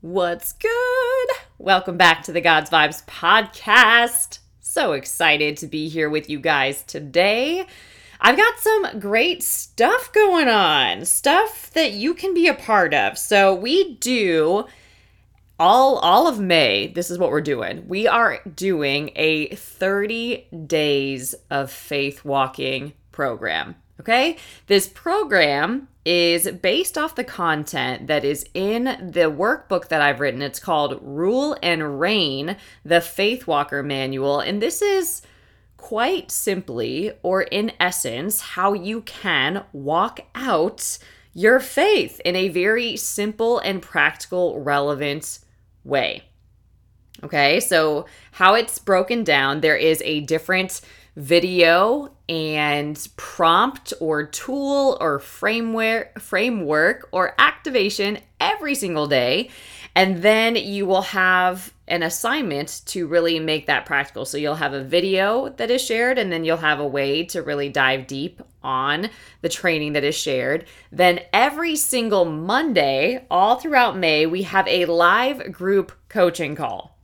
What's good? Welcome back to the God's Vibes podcast. So excited to be here with you guys today. I've got some great stuff going on, stuff that you can be a part of. So we do all all of May, this is what we're doing. We are doing a 30 days of faith walking program. Okay? This program is based off the content that is in the workbook that I've written. It's called Rule and Reign, the Faith Walker Manual. And this is quite simply, or in essence, how you can walk out your faith in a very simple and practical, relevant way. Okay, so how it's broken down, there is a different video and prompt or tool or framework framework or activation every single day. And then you will have an assignment to really make that practical. So you'll have a video that is shared and then you'll have a way to really dive deep on the training that is shared. Then every single monday all throughout may we have a live group coaching call.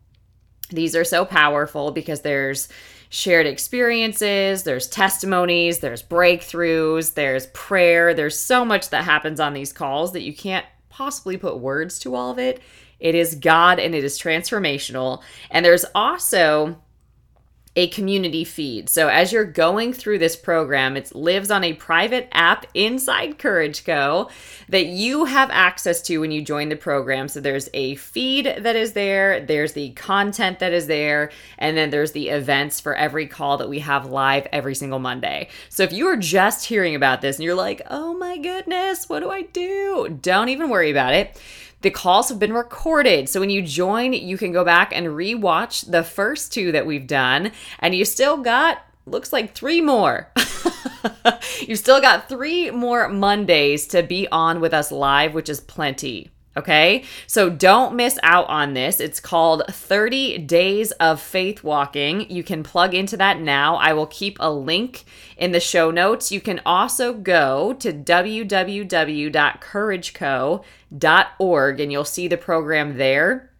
These are so powerful because there's shared experiences, there's testimonies, there's breakthroughs, there's prayer. There's so much that happens on these calls that you can't possibly put words to all of it. It is God and it is transformational. And there's also a community feed. So as you're going through this program, it lives on a private app inside Courage Co that you have access to when you join the program. So there's a feed that is there, there's the content that is there, and then there's the events for every call that we have live every single Monday. So if you are just hearing about this and you're like, "Oh my goodness, what do I do?" Don't even worry about it the calls have been recorded. So when you join, you can go back and rewatch the first two that we've done, and you still got looks like three more. you still got three more Mondays to be on with us live, which is plenty. Okay, so don't miss out on this. It's called 30 Days of Faith Walking. You can plug into that now. I will keep a link in the show notes. You can also go to www.courageco.org and you'll see the program there.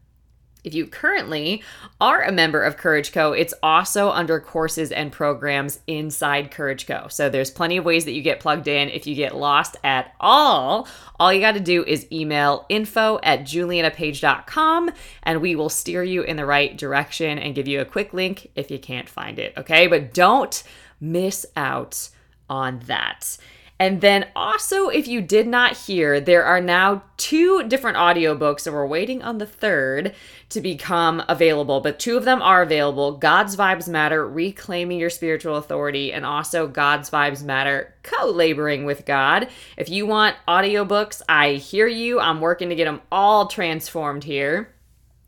If you currently are a member of Courage Co, it's also under courses and programs inside Courage Co. So there's plenty of ways that you get plugged in. If you get lost at all, all you got to do is email info at julianapage.com and we will steer you in the right direction and give you a quick link if you can't find it. Okay, but don't miss out on that. And then also, if you did not hear, there are now two different audiobooks, and we're waiting on the third to become available. But two of them are available God's Vibes Matter, Reclaiming Your Spiritual Authority, and also God's Vibes Matter, Co Laboring with God. If you want audiobooks, I hear you. I'm working to get them all transformed here.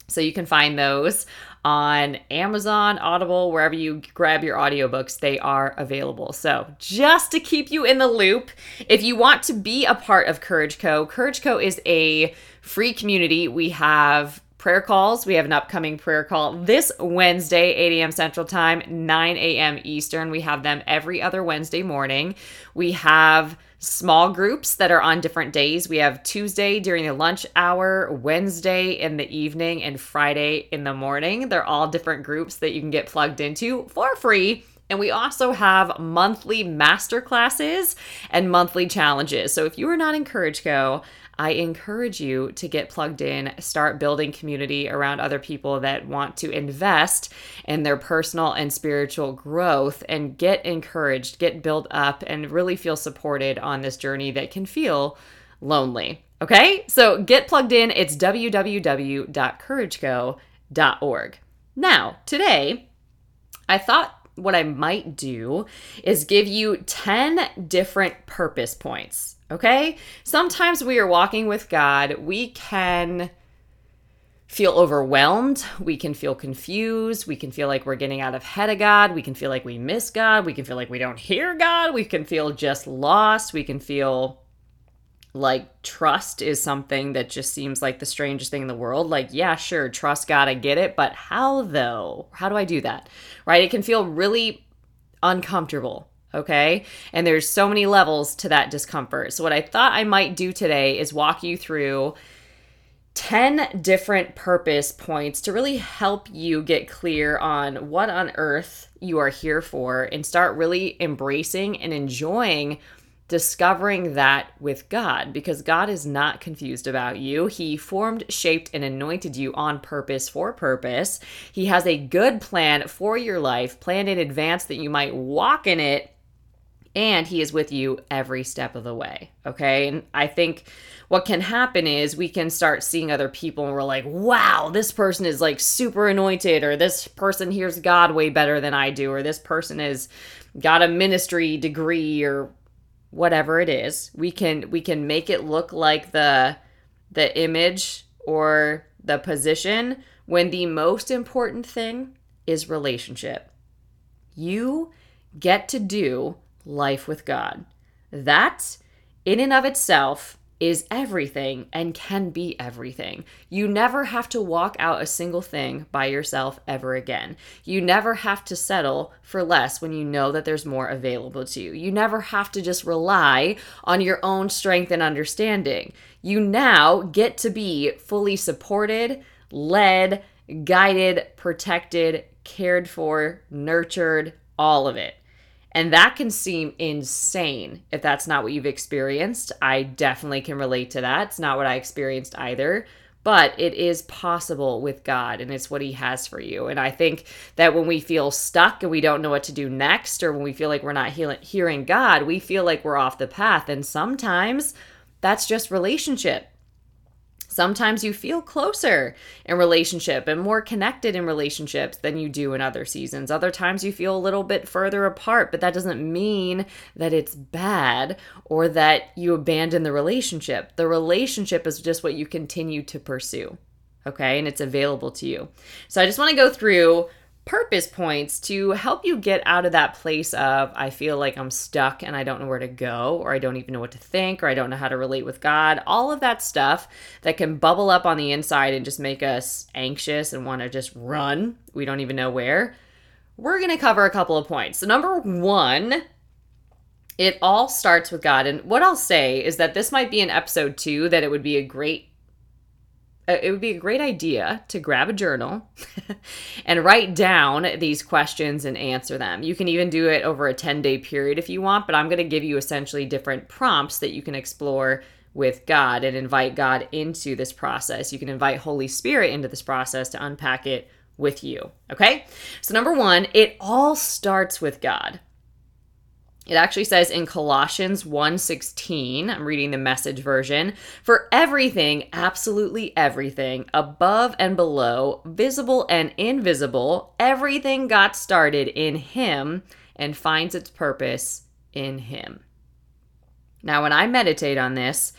So you can find those on Amazon, Audible, wherever you grab your audiobooks, they are available. So, just to keep you in the loop, if you want to be a part of Courage Co, Courage Co is a free community. We have prayer calls. We have an upcoming prayer call this Wednesday, 8 a.m. Central Time, 9 a.m. Eastern. We have them every other Wednesday morning. We have small groups that are on different days. We have Tuesday during the lunch hour, Wednesday in the evening, and Friday in the morning. They're all different groups that you can get plugged into for free. And we also have monthly master classes and monthly challenges. So if you are not in Courage Co, I encourage you to get plugged in, start building community around other people that want to invest in their personal and spiritual growth and get encouraged, get built up, and really feel supported on this journey that can feel lonely. Okay, so get plugged in. It's www.courageco.org. Now, today, I thought what I might do is give you 10 different purpose points. Okay? Sometimes we are walking with God, we can feel overwhelmed, we can feel confused, we can feel like we're getting out of head of God, we can feel like we miss God, we can feel like we don't hear God, we can feel just lost, we can feel like trust is something that just seems like the strangest thing in the world. Like, yeah, sure, trust God, I get it, but how though? How do I do that? Right? It can feel really uncomfortable. Okay. And there's so many levels to that discomfort. So, what I thought I might do today is walk you through 10 different purpose points to really help you get clear on what on earth you are here for and start really embracing and enjoying discovering that with God because God is not confused about you. He formed, shaped, and anointed you on purpose for purpose. He has a good plan for your life, planned in advance that you might walk in it, and He is with you every step of the way. Okay. And I think what can happen is we can start seeing other people and we're like, wow, this person is like super anointed, or this person hears God way better than I do, or this person has got a ministry degree or whatever it is we can we can make it look like the the image or the position when the most important thing is relationship you get to do life with god that in and of itself is everything and can be everything. You never have to walk out a single thing by yourself ever again. You never have to settle for less when you know that there's more available to you. You never have to just rely on your own strength and understanding. You now get to be fully supported, led, guided, protected, cared for, nurtured, all of it. And that can seem insane if that's not what you've experienced. I definitely can relate to that. It's not what I experienced either, but it is possible with God and it's what He has for you. And I think that when we feel stuck and we don't know what to do next, or when we feel like we're not hearing God, we feel like we're off the path. And sometimes that's just relationship. Sometimes you feel closer in relationship and more connected in relationships than you do in other seasons. Other times you feel a little bit further apart, but that doesn't mean that it's bad or that you abandon the relationship. The relationship is just what you continue to pursue. Okay, and it's available to you. So I just want to go through purpose points to help you get out of that place of I feel like I'm stuck and I don't know where to go, or I don't even know what to think, or I don't know how to relate with God. All of that stuff that can bubble up on the inside and just make us anxious and want to just run. We don't even know where. We're going to cover a couple of points. So, number one, it all starts with God. And what I'll say is that this might be an episode two that it would be a great Uh, it would be a great idea to grab a journal and write down these questions and answer them. You can even do it over a 10 day period if you want, but I'm going to give you essentially different prompts that you can explore with God and invite God into this process. You can invite Holy Spirit into this process to unpack it with you. Okay? So, number one, it all starts with God. It actually says in Colossians 1:16, I'm reading the message version, for everything, absolutely everything, above and below, visible and invisible, everything got started in him and finds its purpose in him. Now, when I meditate on this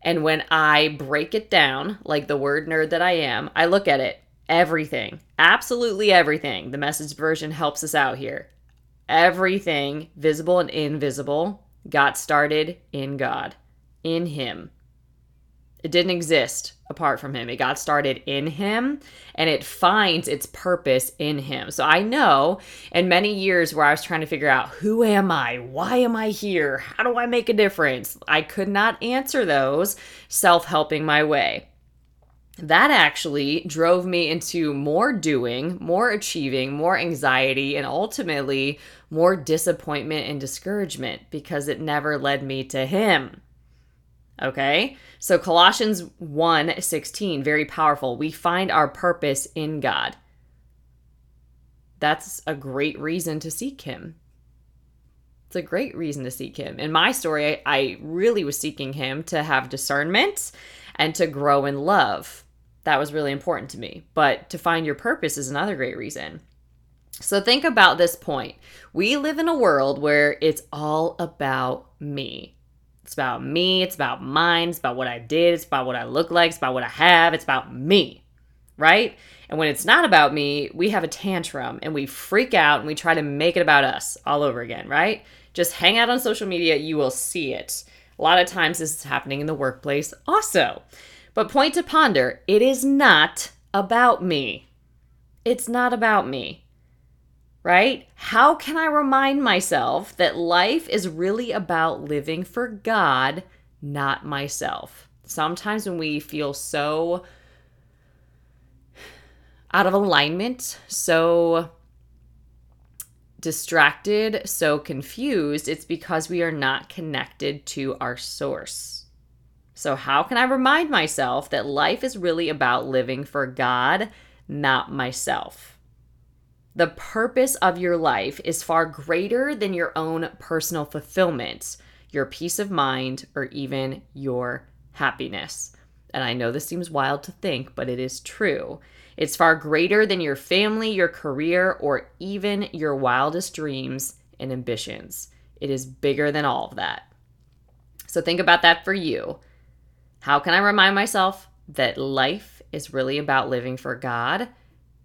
and when I break it down like the word nerd that I am, I look at it everything, absolutely everything. The message version helps us out here everything, visible and invisible, got started in God, in Him. It didn't exist apart from Him. It got started in Him and it finds its purpose in Him. So I know in many years where I was trying to figure out who am I? Why am I here? How do I make a difference? I could not answer those self helping my way that actually drove me into more doing, more achieving, more anxiety, and ultimately more disappointment and discouragement because it never led me to him. Okay? So Colossians 1 16, very powerful. We find our purpose in God. That's a great reason to seek him. It's a great reason to seek him. In my story, I really was seeking him to have discernment and to grow in love that was really important to me. But to find your purpose is another great reason. So think about this point. We live in a world where it's all about me. It's about me, it's about mine, it's about what I did, it's about what I look like, it's about what I have, it's about me, right? And when it's not about me, we have a tantrum and we freak out and we try to make it about us all over again, right? Just hang out on social media, you will see it. A lot of times this is happening in the workplace also. But point to ponder it is not about me. It's not about me. Right? How can I remind myself that life is really about living for God, not myself? Sometimes when we feel so out of alignment, so distracted, so confused, it's because we are not connected to our source. So, how can I remind myself that life is really about living for God, not myself? The purpose of your life is far greater than your own personal fulfillment, your peace of mind, or even your happiness. And I know this seems wild to think, but it is true. It's far greater than your family, your career, or even your wildest dreams and ambitions. It is bigger than all of that. So think about that for you. How can I remind myself that life is really about living for God,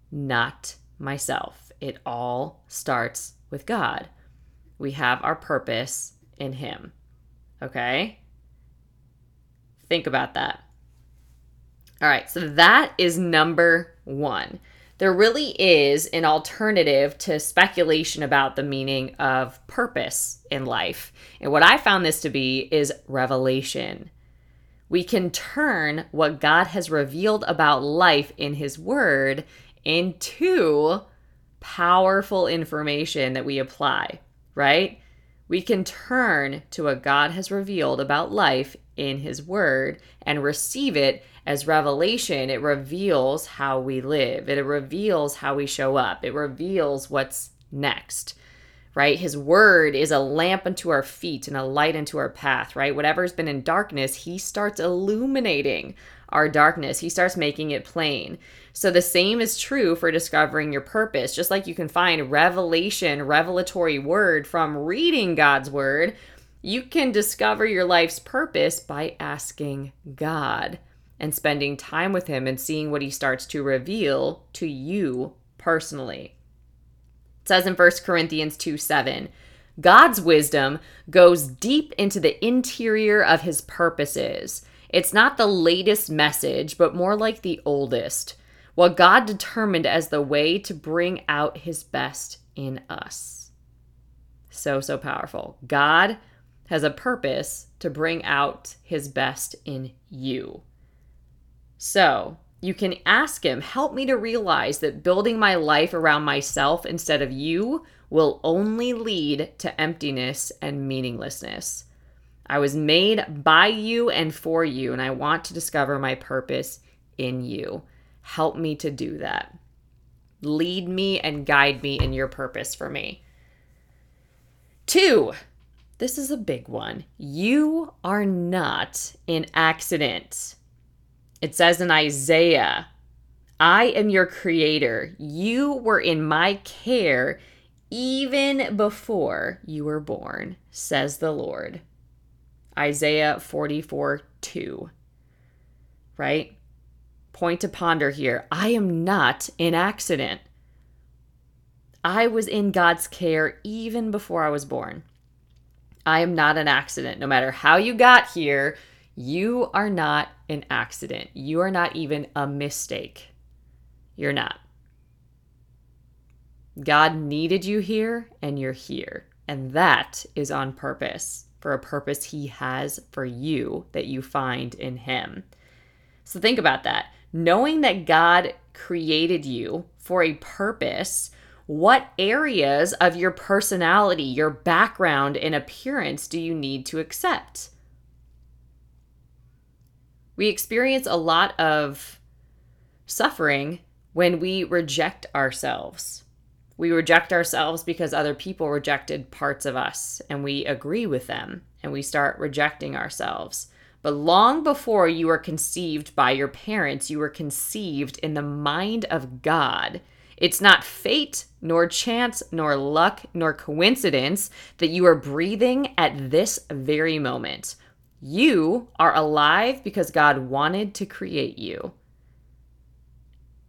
not myself? It all starts with God. We have our purpose in Him. Okay? Think about that. All right, so that is number one. There really is an alternative to speculation about the meaning of purpose in life. And what I found this to be is revelation. We can turn what God has revealed about life in His Word into powerful information that we apply, right? We can turn to what God has revealed about life in His Word and receive it as revelation, it reveals how we live, it reveals how we show up, it reveals what's next. Right? His word is a lamp unto our feet and a light unto our path, right? Whatever's been in darkness, he starts illuminating our darkness. He starts making it plain. So the same is true for discovering your purpose. Just like you can find revelation, revelatory word from reading God's word, you can discover your life's purpose by asking God and spending time with Him and seeing what He starts to reveal to you personally. Says in 1 Corinthians 2 7, God's wisdom goes deep into the interior of His purposes. It's not the latest message, but more like the oldest. What God determined as the way to bring out His best in us. So, so powerful. God has a purpose to bring out His best in you. So you can ask him, help me to realize that building my life around myself instead of you will only lead to emptiness and meaninglessness. I was made by you and for you, and I want to discover my purpose in you. Help me to do that. Lead me and guide me in your purpose for me. Two, this is a big one. You are not an accident. It says in Isaiah, I am your creator. You were in my care even before you were born, says the Lord. Isaiah 44 2. Right? Point to ponder here. I am not an accident. I was in God's care even before I was born. I am not an accident. No matter how you got here, you are not an accident. You are not even a mistake. You're not. God needed you here, and you're here. And that is on purpose, for a purpose He has for you that you find in Him. So think about that. Knowing that God created you for a purpose, what areas of your personality, your background, and appearance do you need to accept? We experience a lot of suffering when we reject ourselves. We reject ourselves because other people rejected parts of us and we agree with them and we start rejecting ourselves. But long before you were conceived by your parents, you were conceived in the mind of God. It's not fate, nor chance, nor luck, nor coincidence that you are breathing at this very moment. You are alive because God wanted to create you.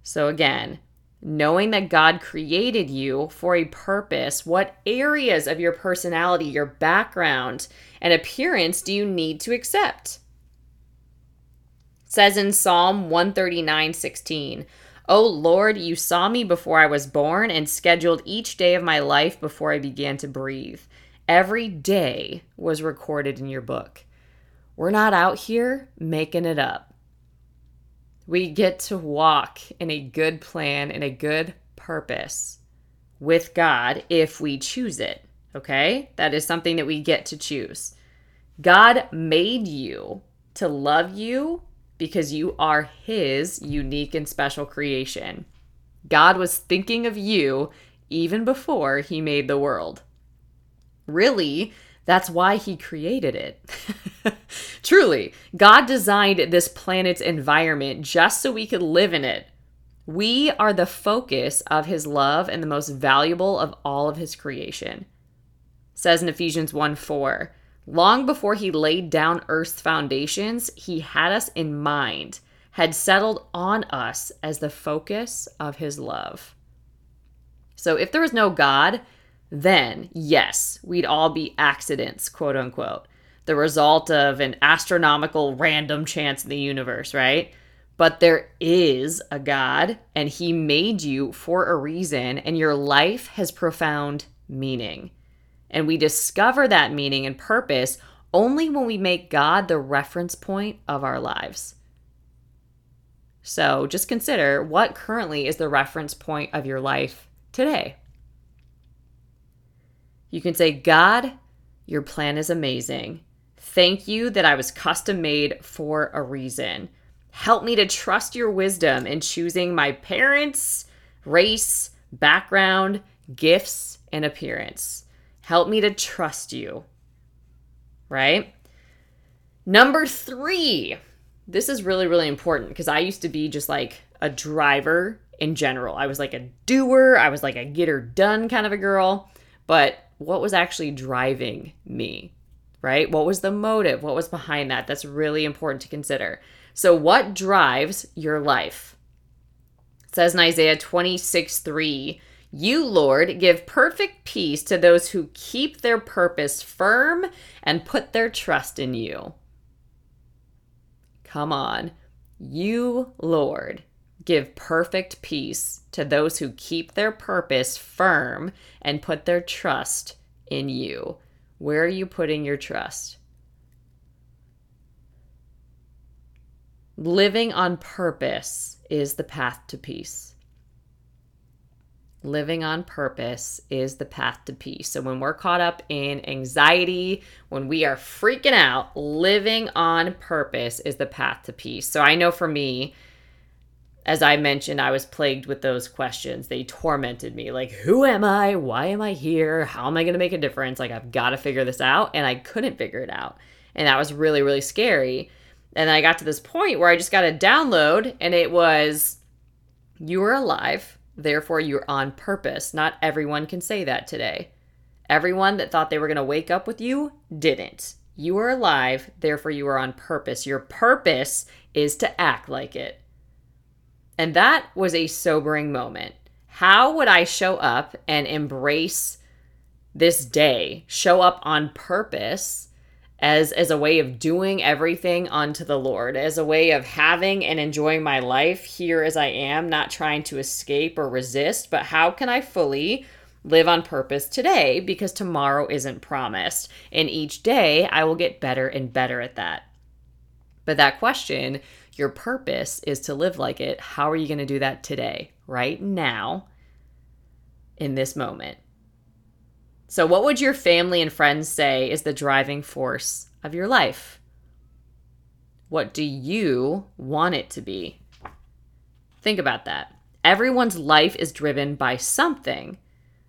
So, again, knowing that God created you for a purpose, what areas of your personality, your background, and appearance do you need to accept? It says in Psalm 139 16, O Lord, you saw me before I was born and scheduled each day of my life before I began to breathe. Every day was recorded in your book. We're not out here making it up. We get to walk in a good plan and a good purpose with God if we choose it. Okay? That is something that we get to choose. God made you to love you because you are His unique and special creation. God was thinking of you even before He made the world. Really, that's why He created it. Truly, God designed this planet's environment just so we could live in it. We are the focus of His love and the most valuable of all of His creation. It says in Ephesians 1 4, long before He laid down Earth's foundations, He had us in mind, had settled on us as the focus of His love. So if there was no God, then yes, we'd all be accidents, quote unquote, the result of an astronomical random chance in the universe, right? But there is a God, and He made you for a reason, and your life has profound meaning. And we discover that meaning and purpose only when we make God the reference point of our lives. So just consider what currently is the reference point of your life today. You can say, God, your plan is amazing. Thank you that I was custom made for a reason. Help me to trust your wisdom in choosing my parents, race, background, gifts, and appearance. Help me to trust you. Right? Number three. This is really, really important because I used to be just like a driver in general. I was like a doer, I was like a get her done kind of a girl. But what was actually driving me? Right? What was the motive? What was behind that? That's really important to consider. So, what drives your life? It says in Isaiah 26 3, You, Lord, give perfect peace to those who keep their purpose firm and put their trust in you. Come on. You, Lord, give perfect peace to those who keep their purpose firm and put their trust in you. Where are you putting your trust? Living on purpose is the path to peace. Living on purpose is the path to peace. So, when we're caught up in anxiety, when we are freaking out, living on purpose is the path to peace. So, I know for me, as I mentioned, I was plagued with those questions. They tormented me. Like, who am I? Why am I here? How am I going to make a difference? Like, I've got to figure this out. And I couldn't figure it out. And that was really, really scary. And I got to this point where I just got a download, and it was, You are alive, therefore you're on purpose. Not everyone can say that today. Everyone that thought they were going to wake up with you didn't. You are alive, therefore you are on purpose. Your purpose is to act like it. And that was a sobering moment. How would I show up and embrace this day, show up on purpose as as a way of doing everything unto the Lord, as a way of having and enjoying my life here as I am, not trying to escape or resist, but how can I fully live on purpose today because tomorrow isn't promised. And each day I will get better and better at that. But that question your purpose is to live like it. How are you going to do that today, right now, in this moment? So, what would your family and friends say is the driving force of your life? What do you want it to be? Think about that. Everyone's life is driven by something.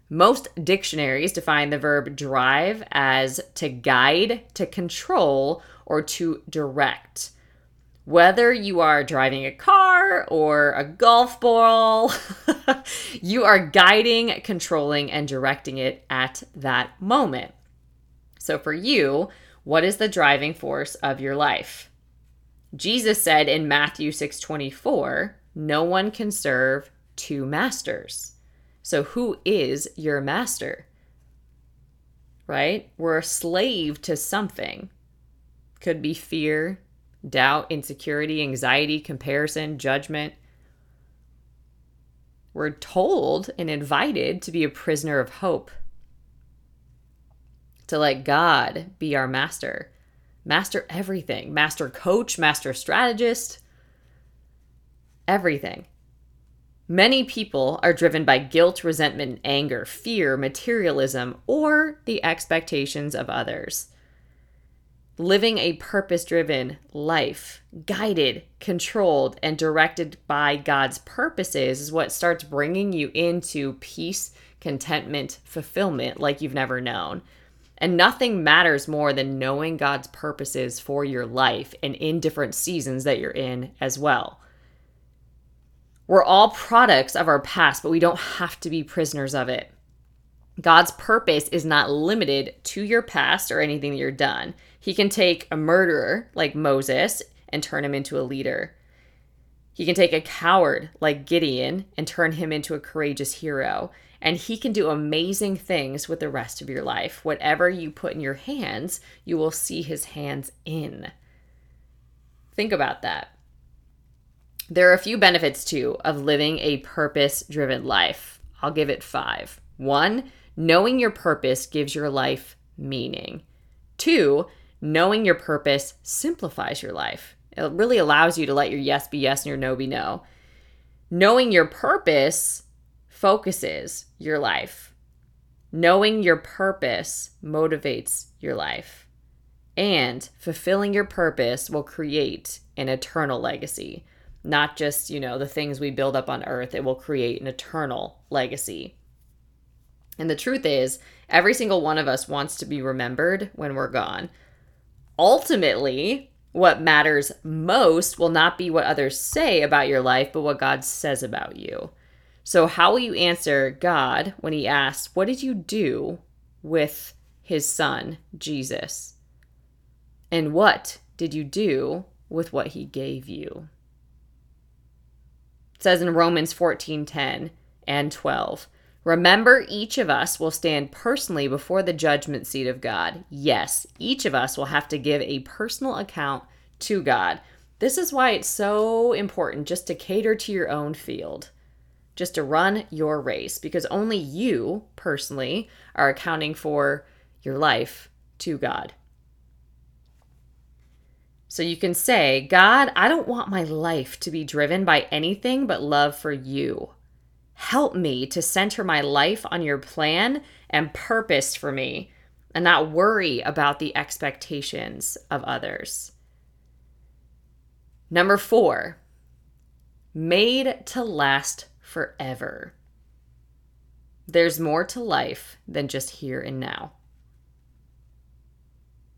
Most dictionaries define the verb drive as to guide, to control, or to direct whether you are driving a car or a golf ball, you are guiding, controlling, and directing it at that moment. So, for you, what is the driving force of your life? Jesus said in Matthew 6:24, "No one can serve two masters." So who is your master? Right? We're a slave to something. Could be fear, doubt, insecurity, anxiety, comparison, judgment. We're told and invited to be a prisoner of hope, to let God be our master. master everything, master coach, master strategist, everything. Many people are driven by guilt, resentment, anger, fear, materialism, or the expectations of others. Living a purpose driven life, guided, controlled, and directed by God's purposes, is what starts bringing you into peace, contentment, fulfillment like you've never known. And nothing matters more than knowing God's purposes for your life and in different seasons that you're in as well. We're all products of our past, but we don't have to be prisoners of it. God's purpose is not limited to your past or anything that you're done. He can take a murderer like Moses and turn him into a leader. He can take a coward like Gideon and turn him into a courageous hero and He can do amazing things with the rest of your life. Whatever you put in your hands, you will see His hands in. Think about that. There are a few benefits too of living a purpose driven life. I'll give it five. One, knowing your purpose gives your life meaning. Two, knowing your purpose simplifies your life. It really allows you to let your yes be yes and your no be no. Knowing your purpose focuses your life. Knowing your purpose motivates your life. And fulfilling your purpose will create an eternal legacy. Not just, you know, the things we build up on earth, it will create an eternal legacy. And the truth is, every single one of us wants to be remembered when we're gone. Ultimately, what matters most will not be what others say about your life, but what God says about you. So, how will you answer God when he asks, What did you do with his son, Jesus? And what did you do with what he gave you? It says in Romans 14 10 and 12. Remember, each of us will stand personally before the judgment seat of God. Yes, each of us will have to give a personal account to God. This is why it's so important just to cater to your own field just to run your race because only you personally are accounting for your life to God. So you can say, God, I don't want my life to be driven by anything but love for you. Help me to center my life on your plan and purpose for me and not worry about the expectations of others. Number four, made to last forever. There's more to life than just here and now.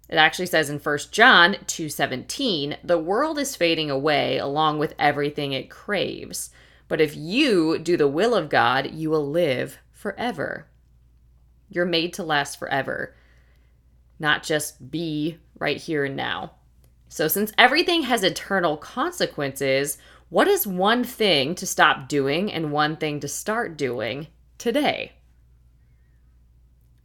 It actually says in 1 John 2:17, "The world is fading away along with everything it craves, but if you do the will of God, you will live forever." You're made to last forever, not just be right here and now. So since everything has eternal consequences, what is one thing to stop doing and one thing to start doing today?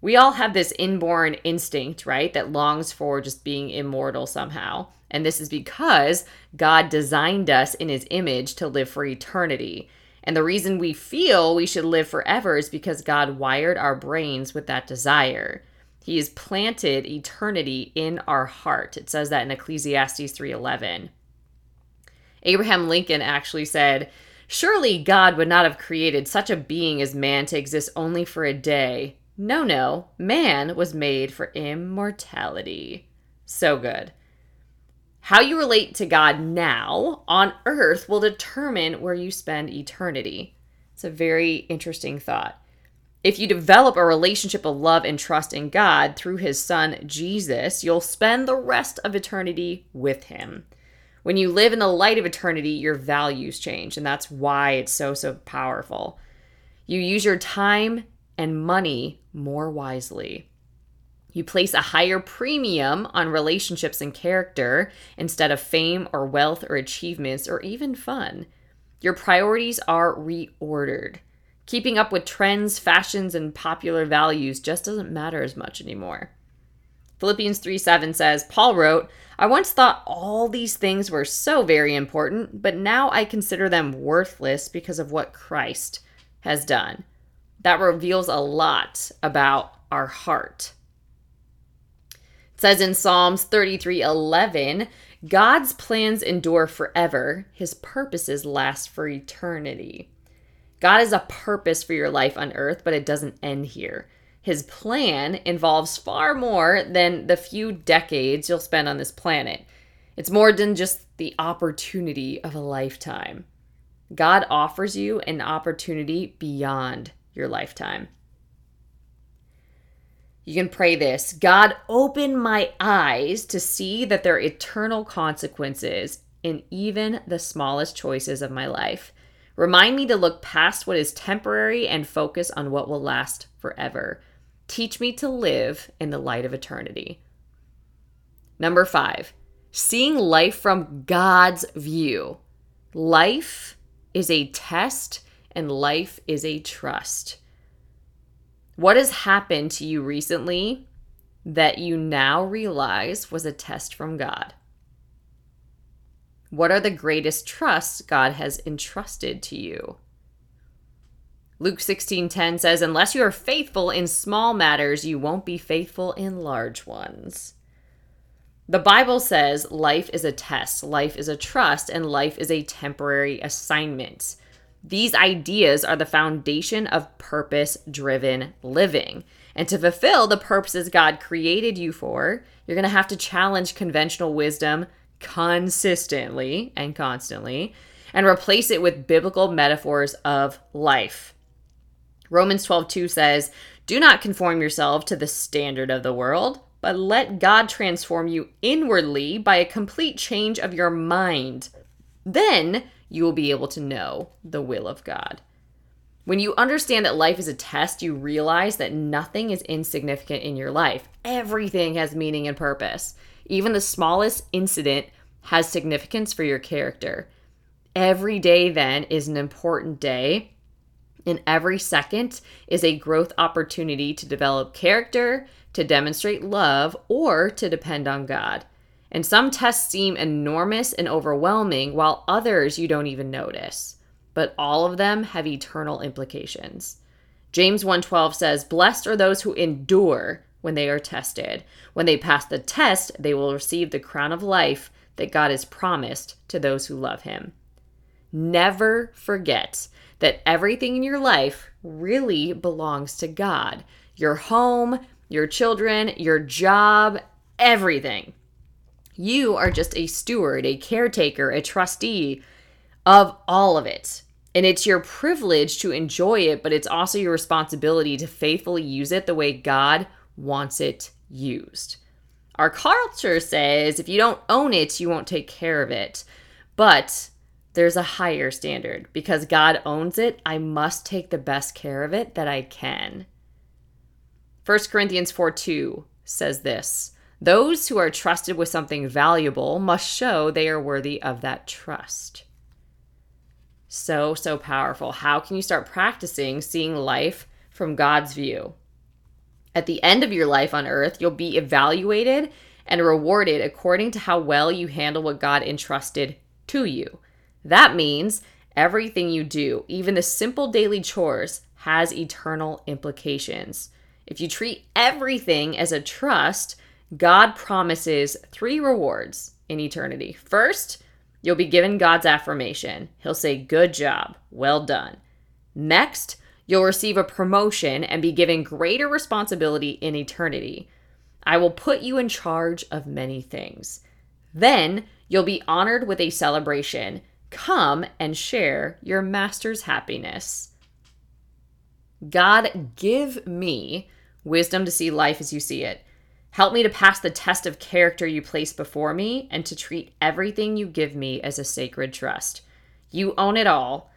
We all have this inborn instinct, right, that longs for just being immortal somehow. And this is because God designed us in his image to live for eternity. And the reason we feel we should live forever is because God wired our brains with that desire. He has planted eternity in our heart. It says that in Ecclesiastes 3:11. Abraham Lincoln actually said, Surely God would not have created such a being as man to exist only for a day. No, no, man was made for immortality. So good. How you relate to God now on earth will determine where you spend eternity. It's a very interesting thought. If you develop a relationship of love and trust in God through his son Jesus, you'll spend the rest of eternity with him. When you live in the light of eternity, your values change, and that's why it's so, so powerful. You use your time and money more wisely. You place a higher premium on relationships and character instead of fame or wealth or achievements or even fun. Your priorities are reordered. Keeping up with trends, fashions, and popular values just doesn't matter as much anymore. Philippians 3 7 says, Paul wrote, I once thought all these things were so very important, but now I consider them worthless because of what Christ has done. That reveals a lot about our heart. It says in Psalms 33 11, God's plans endure forever, his purposes last for eternity. God has a purpose for your life on earth, but it doesn't end here. His plan involves far more than the few decades you'll spend on this planet. It's more than just the opportunity of a lifetime. God offers you an opportunity beyond your lifetime. You can pray this God, open my eyes to see that there are eternal consequences in even the smallest choices of my life. Remind me to look past what is temporary and focus on what will last forever. Teach me to live in the light of eternity. Number five, seeing life from God's view. Life is a test and life is a trust. What has happened to you recently that you now realize was a test from God? What are the greatest trusts God has entrusted to you? Luke 16:10 says, "Unless you are faithful in small matters, you won't be faithful in large ones." The Bible says life is a test, life is a trust, and life is a temporary assignment. These ideas are the foundation of purpose driven living. And to fulfill the purposes God created you for, you're going to have to challenge conventional wisdom consistently and constantly and replace it with biblical metaphors of life. Romans 12:2 says, "Do not conform yourself to the standard of the world, but let God transform you inwardly by a complete change of your mind. Then you will be able to know the will of God. When you understand that life is a test, you realize that nothing is insignificant in your life. Everything has meaning and purpose. Even the smallest incident has significance for your character. Every day, then, is an important day, and every second is a growth opportunity to develop character, to demonstrate love, or to depend on God. And some tests seem enormous and overwhelming, while others you don't even notice. But all of them have eternal implications. James 1:12 says, "Blessed are those who endure when they are tested. When they pass the test, they will receive the crown of life that God has promised to those who love him." Never forget that everything in your life really belongs to God. Your home, your children, your job, everything. You are just a steward, a caretaker, a trustee of all of it. And it's your privilege to enjoy it, but it's also your responsibility to faithfully use it the way God wants it used. Our culture says if you don't own it, you won't take care of it. But there's a higher standard. Because God owns it, I must take the best care of it that I can. 1 Corinthians 4 2 says this those who are trusted with something valuable must show they are worthy of that trust. So, so powerful. How can you start practicing seeing life from God's view? At the end of your life on earth, you'll be evaluated and rewarded according to how well you handle what God entrusted to you. That means everything you do, even the simple daily chores, has eternal implications. If you treat everything as a trust, God promises three rewards in eternity. First, you'll be given God's affirmation. He'll say, Good job, well done. Next, you'll receive a promotion and be given greater responsibility in eternity. I will put you in charge of many things. Then you'll be honored with a celebration. Come and share your master's happiness. God, give me wisdom to see life as you see it. Help me to pass the test of character you place before me and to treat everything you give me as a sacred trust. You own it all.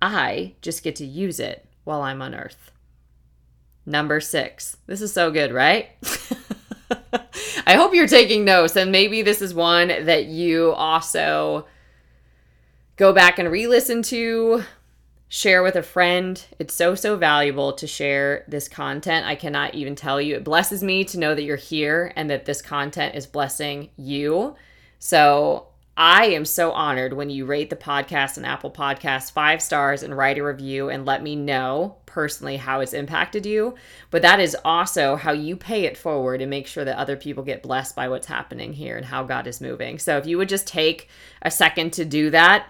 I just get to use it while I'm on earth. Number six. This is so good, right? I hope you're taking notes, and maybe this is one that you also go back and re listen to, share with a friend. It's so, so valuable to share this content. I cannot even tell you. It blesses me to know that you're here and that this content is blessing you. So I am so honored when you rate the podcast and Apple Podcasts five stars and write a review and let me know personally how it's impacted you. But that is also how you pay it forward and make sure that other people get blessed by what's happening here and how God is moving. So if you would just take a second to do that,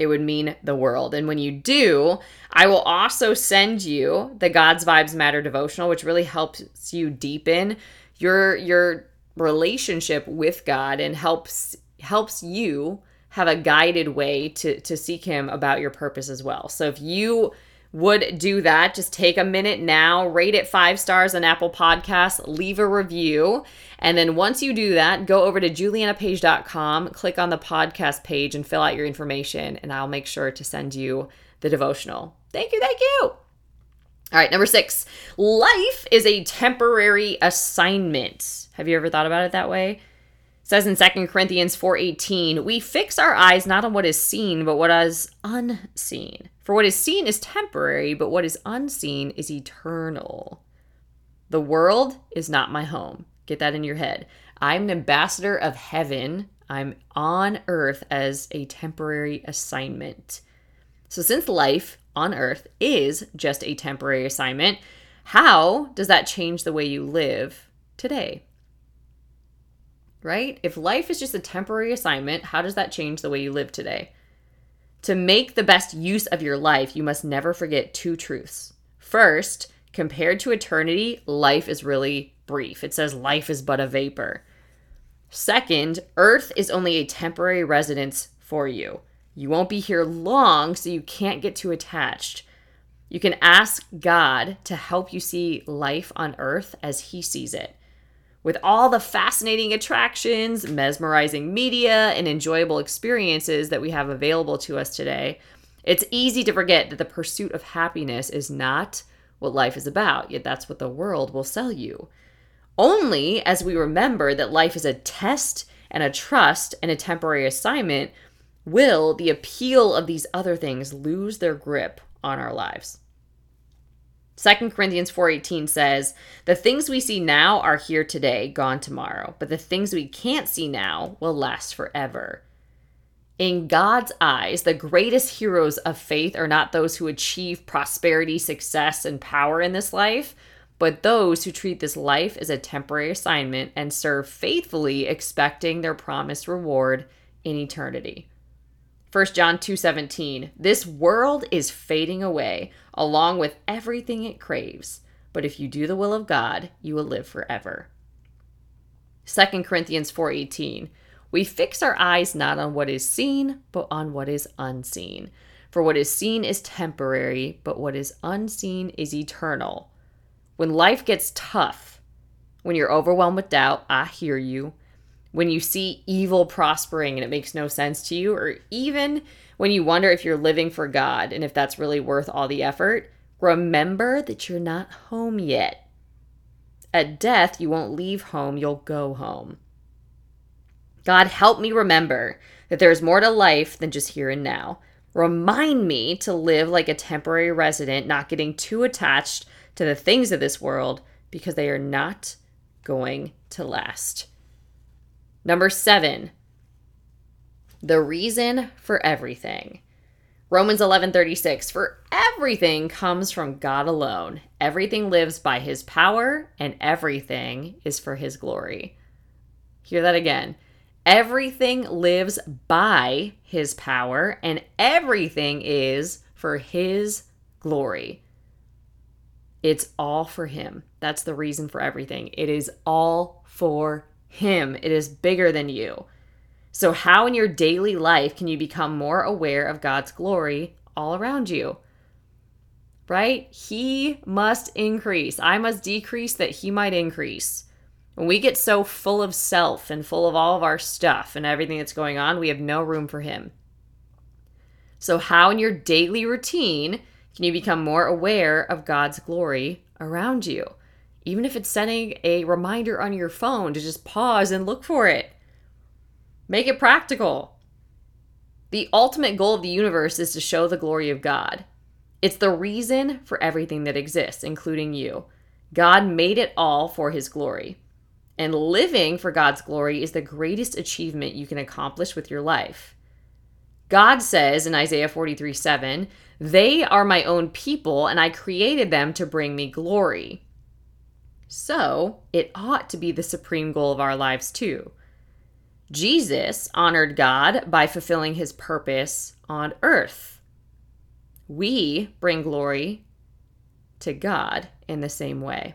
it would mean the world. And when you do, I will also send you the God's Vibes Matter devotional, which really helps you deepen your your relationship with God and helps helps you have a guided way to to seek him about your purpose as well. So if you would do that, just take a minute now, rate it 5 stars on Apple Podcasts, leave a review, and then once you do that, go over to julianapage.com, click on the podcast page and fill out your information and I'll make sure to send you the devotional. Thank you, thank you. All right, number six. Life is a temporary assignment. Have you ever thought about it that way? Says in 2 Corinthians 4:18, "We fix our eyes not on what is seen, but what is unseen. For what is seen is temporary, but what is unseen is eternal." The world is not my home. Get that in your head. I'm an ambassador of heaven. I'm on earth as a temporary assignment. So, since life on earth is just a temporary assignment, how does that change the way you live today? Right? If life is just a temporary assignment, how does that change the way you live today? To make the best use of your life, you must never forget two truths. First, compared to eternity, life is really brief. It says life is but a vapor. Second, earth is only a temporary residence for you. You won't be here long, so you can't get too attached. You can ask God to help you see life on earth as He sees it. With all the fascinating attractions, mesmerizing media, and enjoyable experiences that we have available to us today, it's easy to forget that the pursuit of happiness is not what life is about, yet that's what the world will sell you. Only as we remember that life is a test and a trust and a temporary assignment will the appeal of these other things lose their grip on our lives. 2 Corinthians 4:18 says, "The things we see now are here today, gone tomorrow, but the things we can't see now will last forever." In God's eyes, the greatest heroes of faith are not those who achieve prosperity, success, and power in this life, but those who treat this life as a temporary assignment and serve faithfully, expecting their promised reward in eternity. 1 John 2:17 This world is fading away along with everything it craves, but if you do the will of God, you will live forever. 2 Corinthians 4:18 We fix our eyes not on what is seen, but on what is unseen. For what is seen is temporary, but what is unseen is eternal. When life gets tough, when you're overwhelmed with doubt, I hear you when you see evil prospering and it makes no sense to you, or even when you wonder if you're living for God and if that's really worth all the effort, remember that you're not home yet. At death, you won't leave home, you'll go home. God, help me remember that there's more to life than just here and now. Remind me to live like a temporary resident, not getting too attached to the things of this world because they are not going to last. Number seven, the reason for everything. Romans 11:36 For everything comes from God alone. Everything lives by his power and everything is for his glory. Hear that again. Everything lives by his power and everything is for his glory. It's all for him. That's the reason for everything. It is all for him, it is bigger than you. So, how in your daily life can you become more aware of God's glory all around you? Right? He must increase. I must decrease that He might increase. When we get so full of self and full of all of our stuff and everything that's going on, we have no room for Him. So, how in your daily routine can you become more aware of God's glory around you? Even if it's sending a reminder on your phone to just pause and look for it. Make it practical. The ultimate goal of the universe is to show the glory of God. It's the reason for everything that exists, including you. God made it all for his glory. And living for God's glory is the greatest achievement you can accomplish with your life. God says in Isaiah 43 7, They are my own people, and I created them to bring me glory. So it ought to be the supreme goal of our lives too. Jesus honored God by fulfilling his purpose on earth. We bring glory to God in the same way.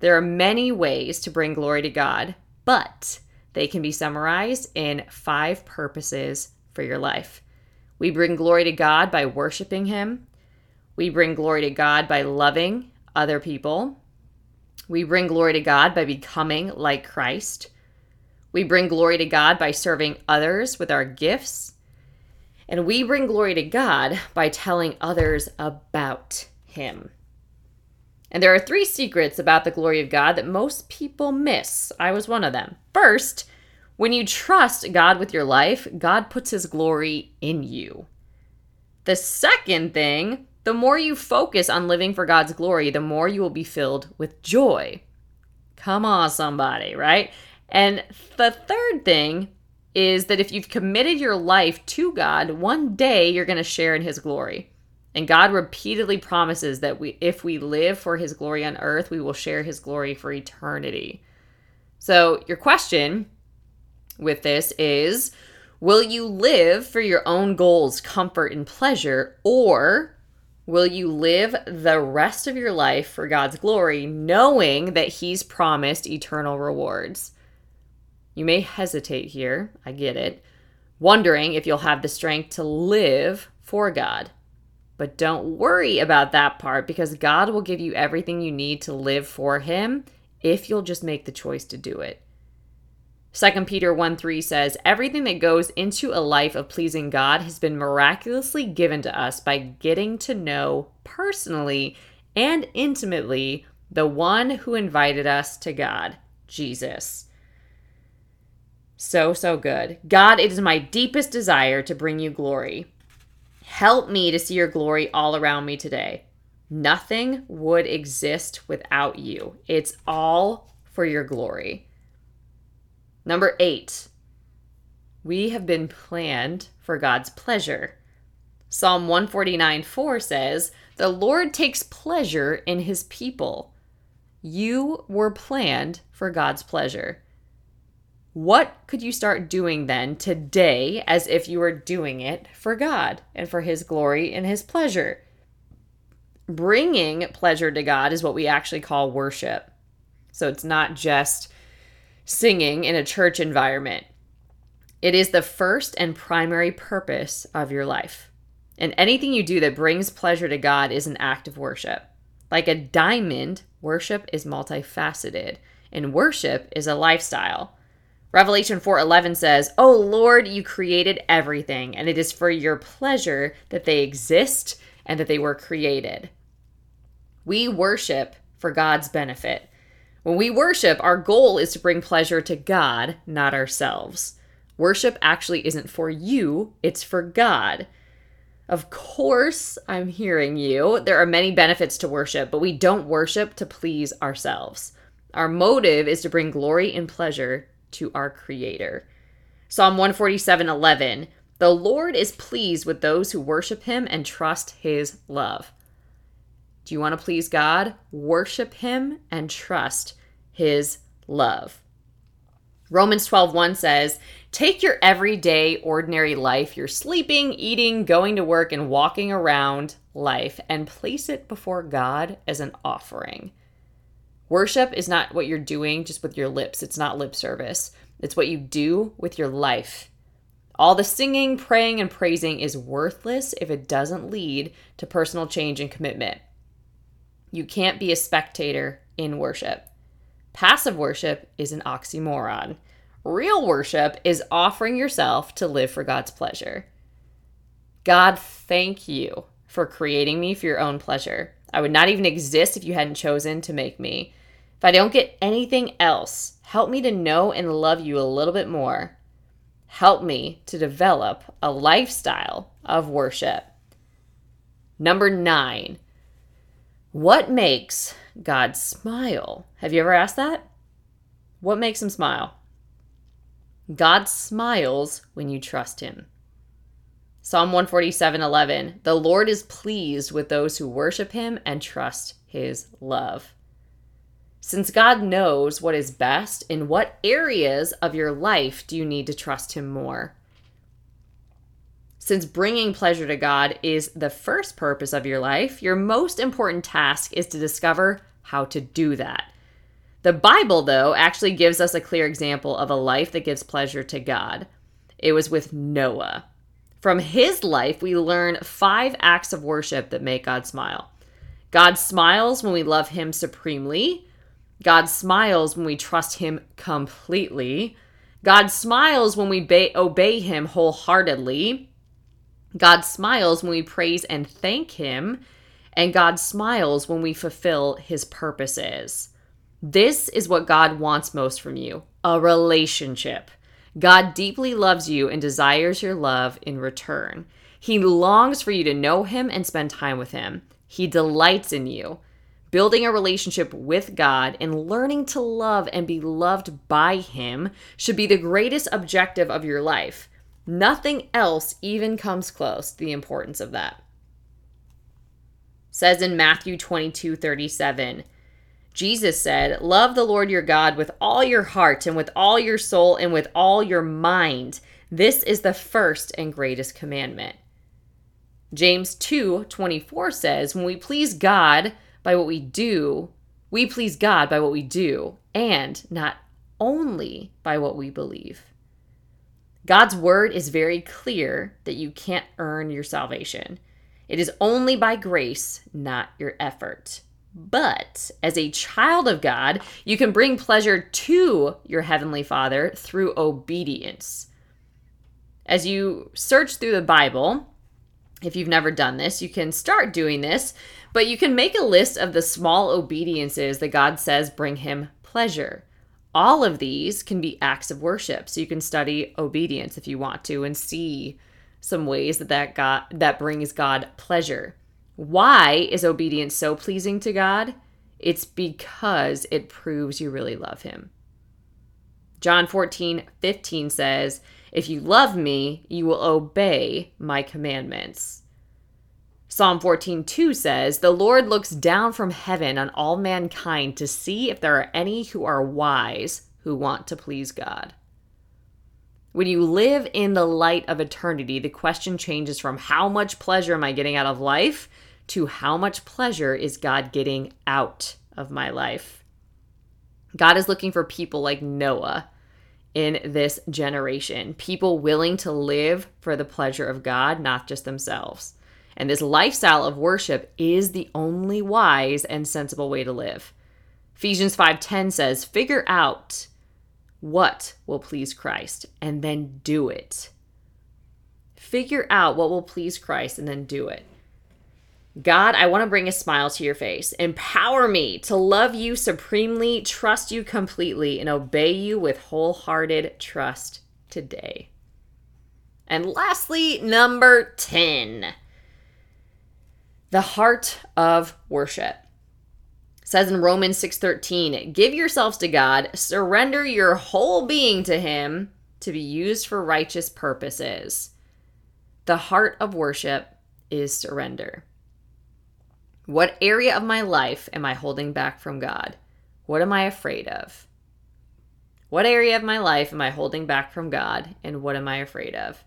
There are many ways to bring glory to God, but they can be summarized in five purposes for your life. We bring glory to God by worshiping Him. We bring glory to God by loving other people. We bring glory to God by becoming like Christ. We bring glory to God by serving others with our gifts. And we bring glory to God by telling others about Him. And there are three secrets about the glory of God that most people miss. I was one of them. First, when you trust God with your life, God puts His glory in you. The second thing, the more you focus on living for God's glory, the more you will be filled with joy. Come on, somebody, right? And the third thing is that if you've committed your life to God, one day you're going to share in His glory. And God repeatedly promises that we, if we live for His glory on earth, we will share His glory for eternity. So, your question with this is Will you live for your own goals, comfort, and pleasure, or will you live the rest of your life for God's glory, knowing that He's promised eternal rewards? You may hesitate here, I get it, wondering if you'll have the strength to live for God. But don't worry about that part because God will give you everything you need to live for Him if you'll just make the choice to do it. 2 Peter 1 3 says, Everything that goes into a life of pleasing God has been miraculously given to us by getting to know personally and intimately the one who invited us to God, Jesus. So, so good. God, it is my deepest desire to bring you glory. Help me to see your glory all around me today. Nothing would exist without you. It's all for your glory. Number eight, we have been planned for God's pleasure. Psalm 149 4 says, The Lord takes pleasure in his people. You were planned for God's pleasure. What could you start doing then today as if you were doing it for God and for His glory and His pleasure? Bringing pleasure to God is what we actually call worship. So it's not just singing in a church environment, it is the first and primary purpose of your life. And anything you do that brings pleasure to God is an act of worship. Like a diamond, worship is multifaceted, and worship is a lifestyle. Revelation 4:11 says, "Oh Lord, you created everything, and it is for your pleasure that they exist and that they were created." We worship for God's benefit. When we worship, our goal is to bring pleasure to God, not ourselves. Worship actually isn't for you, it's for God. Of course, I'm hearing you. There are many benefits to worship, but we don't worship to please ourselves. Our motive is to bring glory and pleasure to our Creator. Psalm 147 11. The Lord is pleased with those who worship Him and trust His love. Do you want to please God? Worship Him and trust His love. Romans 12 1 says, Take your everyday, ordinary life, your sleeping, eating, going to work, and walking around life, and place it before God as an offering. Worship is not what you're doing just with your lips, it's not lip service. It's what you do with your life. All the singing, praying, and praising is worthless if it doesn't lead to personal change and commitment. You can't be a spectator in worship. Passive worship is an oxymoron. Real worship is offering yourself to live for God's pleasure. God, thank you for creating me for your own pleasure. I would not even exist if you hadn't chosen to make me. If I don't get anything else, help me to know and love you a little bit more. Help me to develop a lifestyle of worship. Number nine, what makes God smile? Have you ever asked that? What makes him smile? God smiles when you trust him. Psalm 147:11 The Lord is pleased with those who worship him and trust his love. Since God knows what is best, in what areas of your life do you need to trust him more? Since bringing pleasure to God is the first purpose of your life, your most important task is to discover how to do that. The Bible, though, actually gives us a clear example of a life that gives pleasure to God. It was with Noah. From his life, we learn five acts of worship that make God smile. God smiles when we love him supremely. God smiles when we trust him completely. God smiles when we ba- obey him wholeheartedly. God smiles when we praise and thank him. And God smiles when we fulfill his purposes. This is what God wants most from you a relationship. God deeply loves you and desires your love in return. He longs for you to know Him and spend time with Him. He delights in you. Building a relationship with God and learning to love and be loved by Him should be the greatest objective of your life. Nothing else even comes close to the importance of that. Says in Matthew 22 37. Jesus said, Love the Lord your God with all your heart and with all your soul and with all your mind. This is the first and greatest commandment. James 2 24 says, When we please God by what we do, we please God by what we do, and not only by what we believe. God's word is very clear that you can't earn your salvation. It is only by grace, not your effort. But as a child of God, you can bring pleasure to your Heavenly Father through obedience. As you search through the Bible, if you've never done this, you can start doing this, but you can make a list of the small obediences that God says bring Him pleasure. All of these can be acts of worship. So you can study obedience if you want to and see some ways that that, God, that brings God pleasure. Why is obedience so pleasing to God? It's because it proves you really love Him. John 14, 15 says, If you love me, you will obey my commandments. Psalm 14, 2 says, The Lord looks down from heaven on all mankind to see if there are any who are wise who want to please God. When you live in the light of eternity, the question changes from how much pleasure am I getting out of life to how much pleasure is God getting out of my life. God is looking for people like Noah in this generation, people willing to live for the pleasure of God, not just themselves. And this lifestyle of worship is the only wise and sensible way to live. Ephesians 5:10 says, "Figure out what will please Christ and then do it." Figure out what will please Christ and then do it. God, I want to bring a smile to your face. Empower me to love you supremely, trust you completely, and obey you with wholehearted trust today. And lastly, number 10 the heart of worship says in romans 6.13 give yourselves to god surrender your whole being to him to be used for righteous purposes the heart of worship is surrender what area of my life am I holding back from God? What am I afraid of? What area of my life am I holding back from God, and what am I afraid of?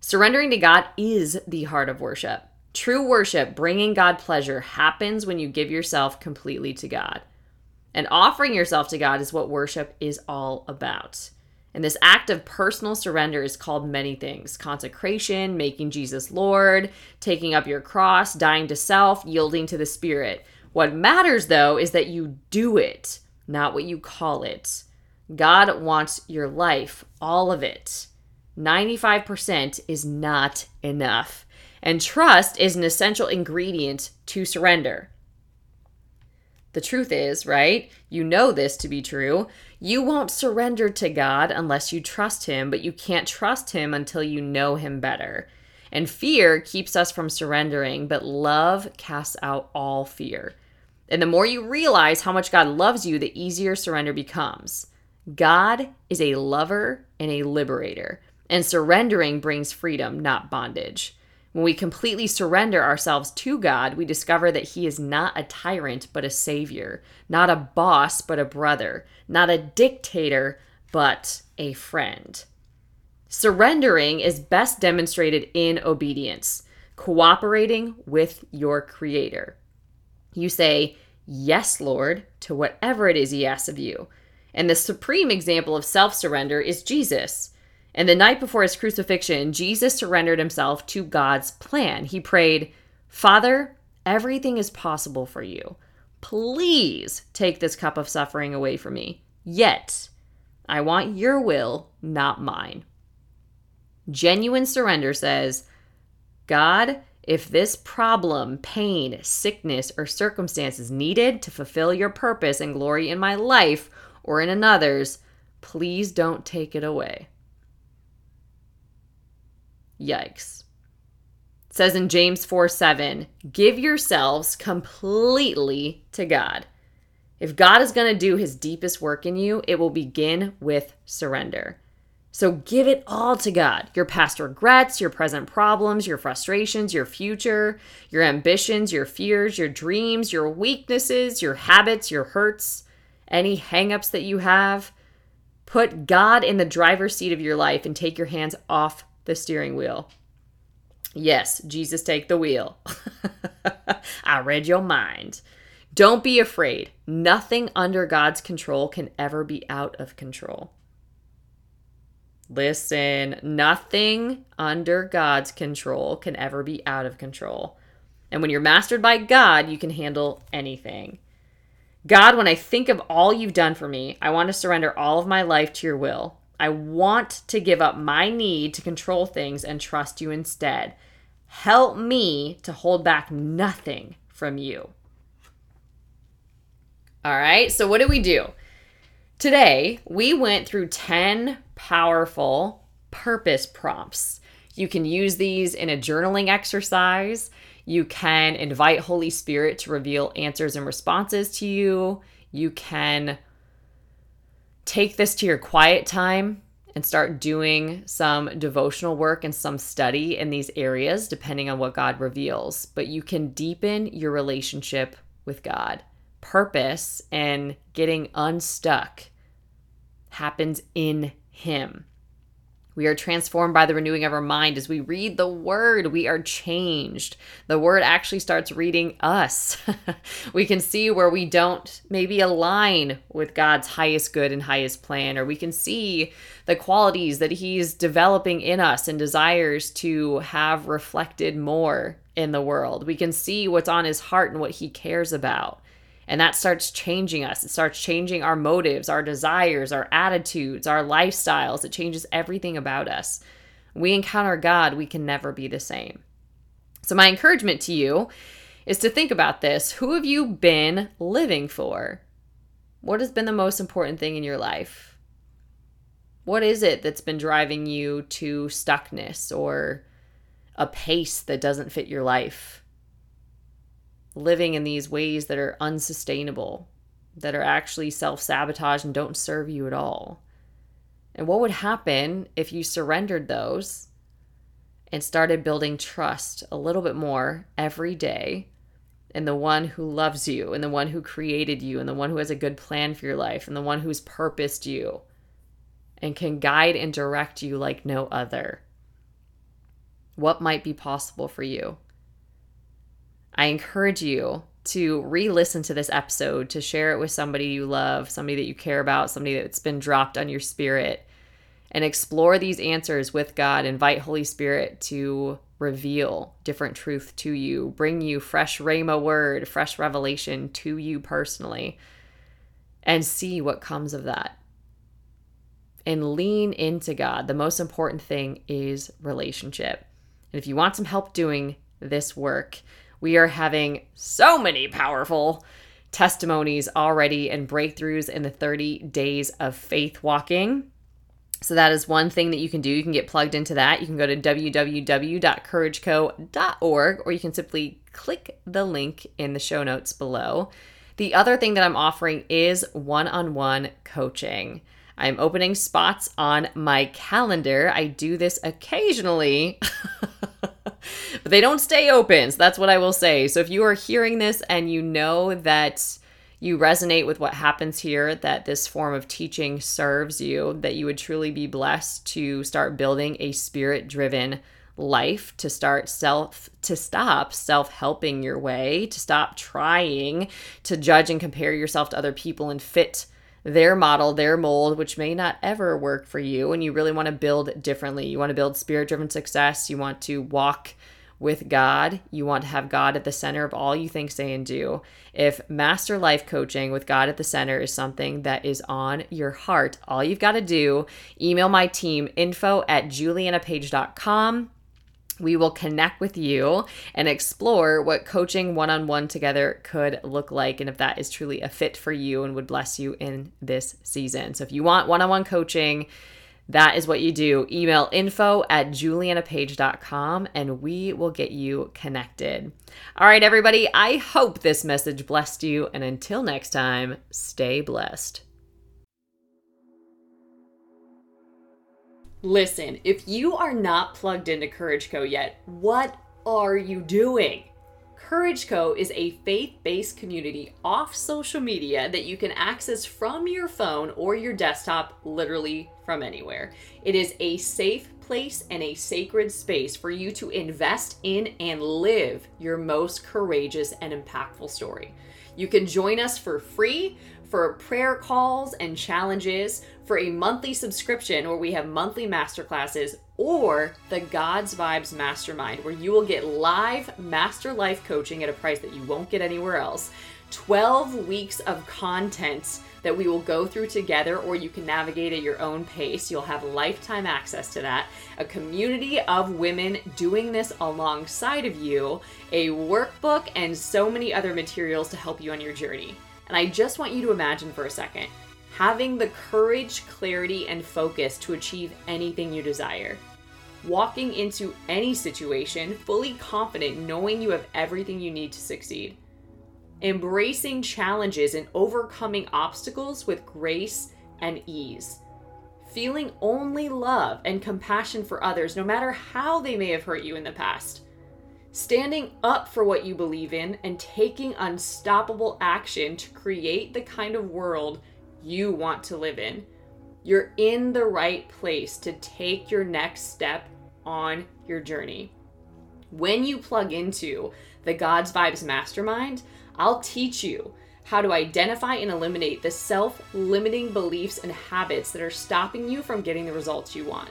Surrendering to God is the heart of worship. True worship, bringing God pleasure, happens when you give yourself completely to God. And offering yourself to God is what worship is all about. And this act of personal surrender is called many things consecration, making Jesus Lord, taking up your cross, dying to self, yielding to the Spirit. What matters, though, is that you do it, not what you call it. God wants your life, all of it. 95% is not enough. And trust is an essential ingredient to surrender. The truth is, right? You know this to be true. You won't surrender to God unless you trust Him, but you can't trust Him until you know Him better. And fear keeps us from surrendering, but love casts out all fear. And the more you realize how much God loves you, the easier surrender becomes. God is a lover and a liberator, and surrendering brings freedom, not bondage. When we completely surrender ourselves to God, we discover that He is not a tyrant, but a savior, not a boss, but a brother, not a dictator, but a friend. Surrendering is best demonstrated in obedience, cooperating with your Creator. You say, Yes, Lord, to whatever it is He asks of you. And the supreme example of self surrender is Jesus. And the night before his crucifixion, Jesus surrendered himself to God's plan. He prayed, Father, everything is possible for you. Please take this cup of suffering away from me. Yet, I want your will, not mine. Genuine surrender says, God, if this problem, pain, sickness, or circumstance is needed to fulfill your purpose and glory in my life or in another's, please don't take it away. Yikes. It says in James 4 7, give yourselves completely to God. If God is going to do his deepest work in you, it will begin with surrender. So give it all to God your past regrets, your present problems, your frustrations, your future, your ambitions, your fears, your dreams, your weaknesses, your habits, your hurts, any hangups that you have. Put God in the driver's seat of your life and take your hands off the steering wheel. Yes, Jesus, take the wheel. I read your mind. Don't be afraid. Nothing under God's control can ever be out of control. Listen, nothing under God's control can ever be out of control. And when you're mastered by God, you can handle anything. God, when I think of all you've done for me, I want to surrender all of my life to your will. I want to give up my need to control things and trust you instead. Help me to hold back nothing from you. All right, so what did we do? Today, we went through 10 powerful purpose prompts. You can use these in a journaling exercise. You can invite Holy Spirit to reveal answers and responses to you. You can take this to your quiet time and start doing some devotional work and some study in these areas, depending on what God reveals. But you can deepen your relationship with God. Purpose and getting unstuck happens in Him. We are transformed by the renewing of our mind. As we read the word, we are changed. The word actually starts reading us. we can see where we don't maybe align with God's highest good and highest plan, or we can see the qualities that He's developing in us and desires to have reflected more in the world. We can see what's on His heart and what He cares about. And that starts changing us. It starts changing our motives, our desires, our attitudes, our lifestyles. It changes everything about us. We encounter God, we can never be the same. So, my encouragement to you is to think about this. Who have you been living for? What has been the most important thing in your life? What is it that's been driving you to stuckness or a pace that doesn't fit your life? Living in these ways that are unsustainable, that are actually self sabotage and don't serve you at all. And what would happen if you surrendered those and started building trust a little bit more every day in the one who loves you, and the one who created you, and the one who has a good plan for your life, and the one who's purposed you and can guide and direct you like no other? What might be possible for you? I encourage you to re listen to this episode, to share it with somebody you love, somebody that you care about, somebody that's been dropped on your spirit, and explore these answers with God. Invite Holy Spirit to reveal different truth to you, bring you fresh Rhema word, fresh revelation to you personally, and see what comes of that. And lean into God. The most important thing is relationship. And if you want some help doing this work, we are having so many powerful testimonies already and breakthroughs in the 30 days of faith walking. So that is one thing that you can do. You can get plugged into that. You can go to www.courageco.org or you can simply click the link in the show notes below The other thing that I'm offering is one on one coaching. I'm opening spots on my calendar. I do this occasionally, but they don't stay open. So that's what I will say. So if you are hearing this and you know that you resonate with what happens here, that this form of teaching serves you, that you would truly be blessed to start building a spirit driven life to start self to stop self-helping your way to stop trying to judge and compare yourself to other people and fit their model their mold which may not ever work for you and you really want to build differently you want to build spirit driven success you want to walk with God. You want to have God at the center of all you think, say, and do. If master life coaching with God at the center is something that is on your heart, all you've got to do, email my team info at julianapage.com. We will connect with you and explore what coaching one on one together could look like and if that is truly a fit for you and would bless you in this season. So, if you want one on one coaching, that is what you do. Email info at julianapage.com and we will get you connected. All right, everybody, I hope this message blessed you. And until next time, stay blessed. Listen, if you are not plugged into Courage Co yet, what are you doing? Courage Co is a faith based community off social media that you can access from your phone or your desktop, literally from anywhere. It is a safe place and a sacred space for you to invest in and live your most courageous and impactful story. You can join us for free for prayer calls and challenges, for a monthly subscription where we have monthly masterclasses, or the God's Vibes Mastermind, where you will get live master life coaching at a price that you won't get anywhere else. 12 weeks of content that we will go through together, or you can navigate at your own pace. You'll have lifetime access to that. A community of women doing this alongside of you, a workbook, and so many other materials to help you on your journey. And I just want you to imagine for a second having the courage, clarity, and focus to achieve anything you desire. Walking into any situation fully confident, knowing you have everything you need to succeed. Embracing challenges and overcoming obstacles with grace and ease. Feeling only love and compassion for others, no matter how they may have hurt you in the past standing up for what you believe in and taking unstoppable action to create the kind of world you want to live in. You're in the right place to take your next step on your journey. When you plug into the God's Vibes Mastermind, I'll teach you how to identify and eliminate the self limiting beliefs and habits that are stopping you from getting the results you want.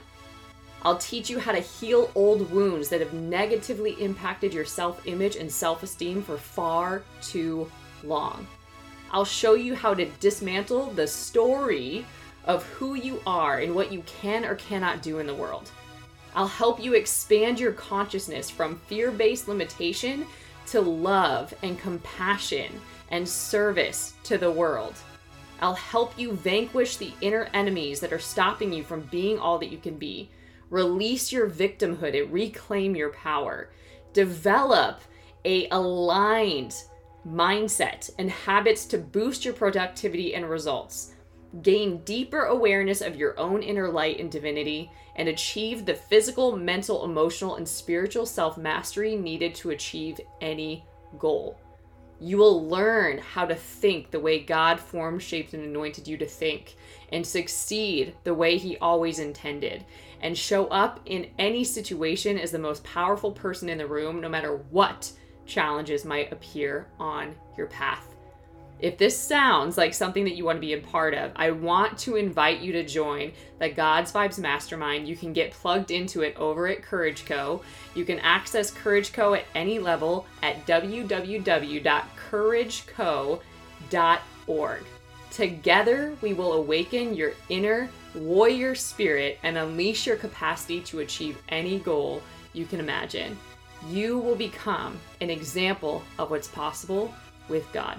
I'll teach you how to heal old wounds that have negatively impacted your self image and self esteem for far too long. I'll show you how to dismantle the story of who you are and what you can or cannot do in the world. I'll help you expand your consciousness from fear based limitation to love and compassion and service to the world. I'll help you vanquish the inner enemies that are stopping you from being all that you can be. Release your victimhood and reclaim your power. Develop a aligned mindset, and habits to boost your productivity and results. Gain deeper awareness of your own inner light and divinity, and achieve the physical, mental, emotional, and spiritual self mastery needed to achieve any goal. You will learn how to think the way God formed, shaped, and anointed you to think, and succeed the way He always intended, and show up in any situation as the most powerful person in the room, no matter what challenges might appear on your path. If this sounds like something that you want to be a part of, I want to invite you to join the God's Vibes Mastermind. You can get plugged into it over at Courage Co. You can access Courage Co at any level at www.courageco.org. Together, we will awaken your inner warrior spirit and unleash your capacity to achieve any goal you can imagine you will become an example of what's possible with God.